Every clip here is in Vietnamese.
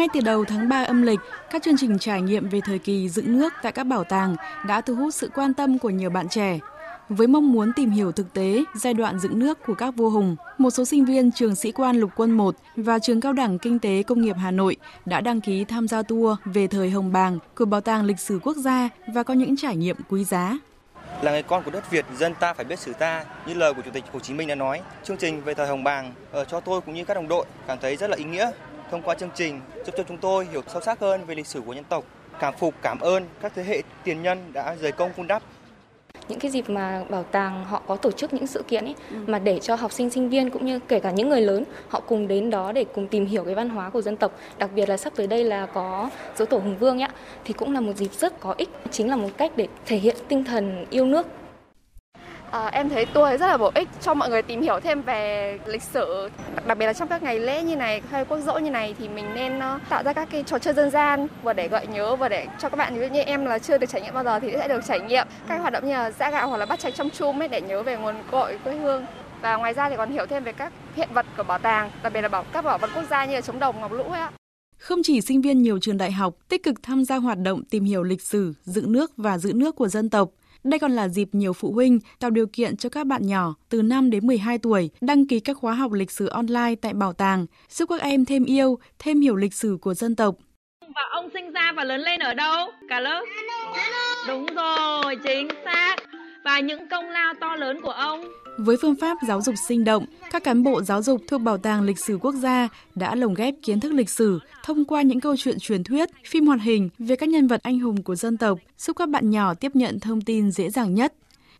Ngay từ đầu tháng 3 âm lịch, các chương trình trải nghiệm về thời kỳ dựng nước tại các bảo tàng đã thu hút sự quan tâm của nhiều bạn trẻ. Với mong muốn tìm hiểu thực tế giai đoạn dựng nước của các vua hùng, một số sinh viên trường sĩ quan lục quân 1 và trường cao đẳng kinh tế công nghiệp Hà Nội đã đăng ký tham gia tour về thời Hồng Bàng của Bảo tàng Lịch sử Quốc gia và có những trải nghiệm quý giá. Là người con của đất Việt, dân ta phải biết sử ta, như lời của Chủ tịch Hồ Chí Minh đã nói. Chương trình về thời Hồng Bàng ờ, cho tôi cũng như các đồng đội cảm thấy rất là ý nghĩa. Thông qua chương trình giúp cho chúng tôi hiểu sâu sắc hơn về lịch sử của dân tộc, cảm phục, cảm ơn các thế hệ tiền nhân đã dày công vun đắp những cái dịp mà bảo tàng họ có tổ chức những sự kiện ấy ừ. mà để cho học sinh sinh viên cũng như kể cả những người lớn họ cùng đến đó để cùng tìm hiểu cái văn hóa của dân tộc đặc biệt là sắp tới đây là có dỗ tổ hùng vương ấy thì cũng là một dịp rất có ích chính là một cách để thể hiện tinh thần yêu nước À, em thấy tour rất là bổ ích cho mọi người tìm hiểu thêm về lịch sử, đặc biệt là trong các ngày lễ như này hay quốc dỗ như này thì mình nên uh, tạo ra các cái trò chơi dân gian vừa để gợi nhớ vừa để cho các bạn ví dụ như em là chưa được trải nghiệm bao giờ thì sẽ được trải nghiệm các hoạt động như là giã gạo hoặc là bắt chạch trong chum ấy để nhớ về nguồn cội quê hương. Và ngoài ra thì còn hiểu thêm về các hiện vật của bảo tàng, đặc biệt là bảo các bảo vật quốc gia như là chống đồng, ngọc lũ ấy ạ. Không chỉ sinh viên nhiều trường đại học tích cực tham gia hoạt động tìm hiểu lịch sử, dựng nước và giữ nước của dân tộc, đây còn là dịp nhiều phụ huynh tạo điều kiện cho các bạn nhỏ từ 5 đến 12 tuổi đăng ký các khóa học lịch sử online tại bảo tàng, giúp các em thêm yêu, thêm hiểu lịch sử của dân tộc. Và ông sinh ra và lớn lên ở đâu? Cả lớp? Đúng rồi, chính xác. Và những công lao to lớn của ông với phương pháp giáo dục sinh động, các cán bộ giáo dục thuộc Bảo tàng Lịch sử Quốc gia đã lồng ghép kiến thức lịch sử thông qua những câu chuyện truyền thuyết, phim hoạt hình về các nhân vật anh hùng của dân tộc, giúp các bạn nhỏ tiếp nhận thông tin dễ dàng nhất.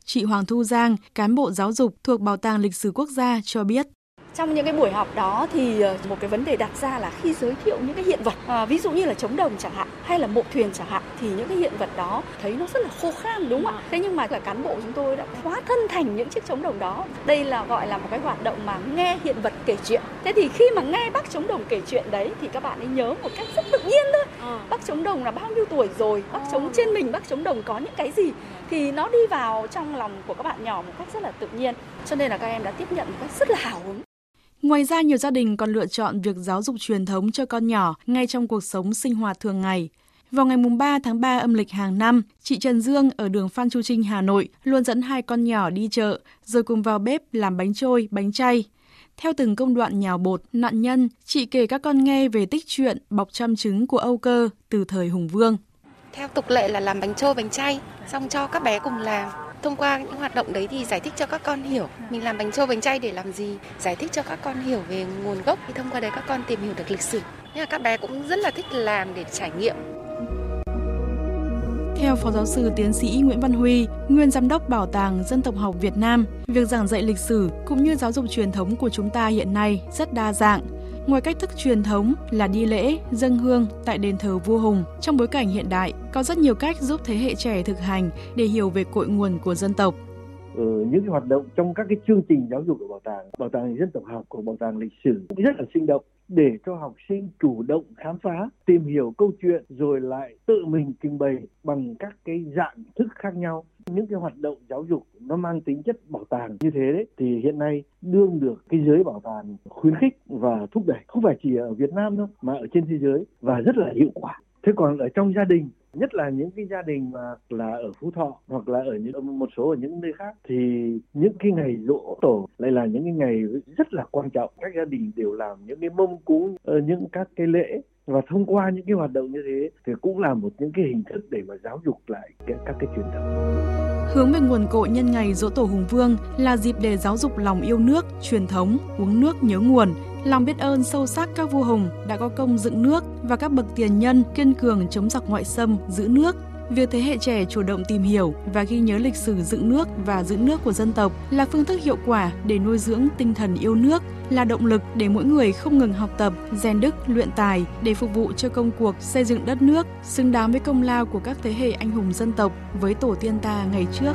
Chị Hoàng Thu Giang, cán bộ giáo dục thuộc Bảo tàng Lịch sử Quốc gia cho biết. Trong những cái buổi học đó thì ờ, một cái vấn đề đặt ra là khi giới thiệu những cái hiện vật, à, ví dụ như là trống đồng chẳng hạn, hay là mộ thuyền chẳng hạn, thì những cái hiện vật đó thấy nó rất là khô khan đúng không ạ? Thế nhưng mà là cán bộ chúng tôi đã hóa thân thành những chiếc trống đồng đó. Đây là gọi là một cái hoạt động mà nghe hiện vật kể chuyện. Thế thì khi mà nghe bác trống đồng kể chuyện đấy thì các bạn ấy nhớ một cách rất tự nhiên thôi. À. Bác trống đồng là bao nhiêu tuổi rồi, bác trống ờ. trên mình bác trống đồng có những cái gì thì nó đi vào trong lòng của các bạn nhỏ một cách rất là tự nhiên. Cho nên là các em đã tiếp nhận một cách rất là hào hứng. Ngoài ra, nhiều gia đình còn lựa chọn việc giáo dục truyền thống cho con nhỏ ngay trong cuộc sống sinh hoạt thường ngày. Vào ngày 3 tháng 3 âm lịch hàng năm, chị Trần Dương ở đường Phan Chu Trinh, Hà Nội luôn dẫn hai con nhỏ đi chợ rồi cùng vào bếp làm bánh trôi, bánh chay. Theo từng công đoạn nhào bột, nạn nhân, chị kể các con nghe về tích truyện bọc trăm trứng của Âu Cơ từ thời Hùng Vương. Theo tục lệ là làm bánh trôi, bánh chay, xong cho các bé cùng làm thông qua những hoạt động đấy thì giải thích cho các con hiểu mình làm bánh trâu bánh chay để làm gì giải thích cho các con hiểu về nguồn gốc thì thông qua đấy các con tìm hiểu được lịch sử. Mà các bé cũng rất là thích làm để trải nghiệm. Theo Phó Giáo sư Tiến sĩ Nguyễn Văn Huy, nguyên Giám đốc Bảo tàng Dân tộc học Việt Nam, việc giảng dạy lịch sử cũng như giáo dục truyền thống của chúng ta hiện nay rất đa dạng. Ngoài cách thức truyền thống là đi lễ, dâng hương tại đền thờ vua Hùng, trong bối cảnh hiện đại, có rất nhiều cách giúp thế hệ trẻ thực hành để hiểu về cội nguồn của dân tộc. Ừ, những cái hoạt động trong các cái chương trình giáo dục của bảo tàng, bảo tàng dân tộc học của bảo tàng lịch sử cũng rất là sinh động để cho học sinh chủ động khám phá, tìm hiểu câu chuyện rồi lại tự mình trình bày bằng các cái dạng thức khác nhau. Những cái hoạt động giáo dục nó mang tính chất bảo tàng như thế đấy, thì hiện nay đương được cái giới bảo tàng khuyến khích và thúc đẩy không phải chỉ ở Việt Nam đâu, mà ở trên thế giới, và rất là hiệu quả. Thế còn ở trong gia đình nhất là những cái gia đình mà là ở phú thọ hoặc là ở những một số ở những nơi khác thì những cái ngày dỗ tổ lại là những cái ngày rất là quan trọng. Các gia đình đều làm những cái mâm cúng ờ, những các cái lễ. Và thông qua những cái hoạt động như thế thì cũng là một những cái hình thức để mà giáo dục lại các cái truyền thống. Hướng về nguồn cội nhân ngày dỗ tổ Hùng Vương là dịp để giáo dục lòng yêu nước, truyền thống, uống nước nhớ nguồn, lòng biết ơn sâu sắc các vua hùng đã có công dựng nước và các bậc tiền nhân kiên cường chống giặc ngoại xâm, giữ nước. Việc thế hệ trẻ chủ động tìm hiểu và ghi nhớ lịch sử dựng nước và giữ nước của dân tộc là phương thức hiệu quả để nuôi dưỡng tinh thần yêu nước, là động lực để mỗi người không ngừng học tập, rèn đức, luyện tài để phục vụ cho công cuộc xây dựng đất nước, xứng đáng với công lao của các thế hệ anh hùng dân tộc với tổ tiên ta ngày trước.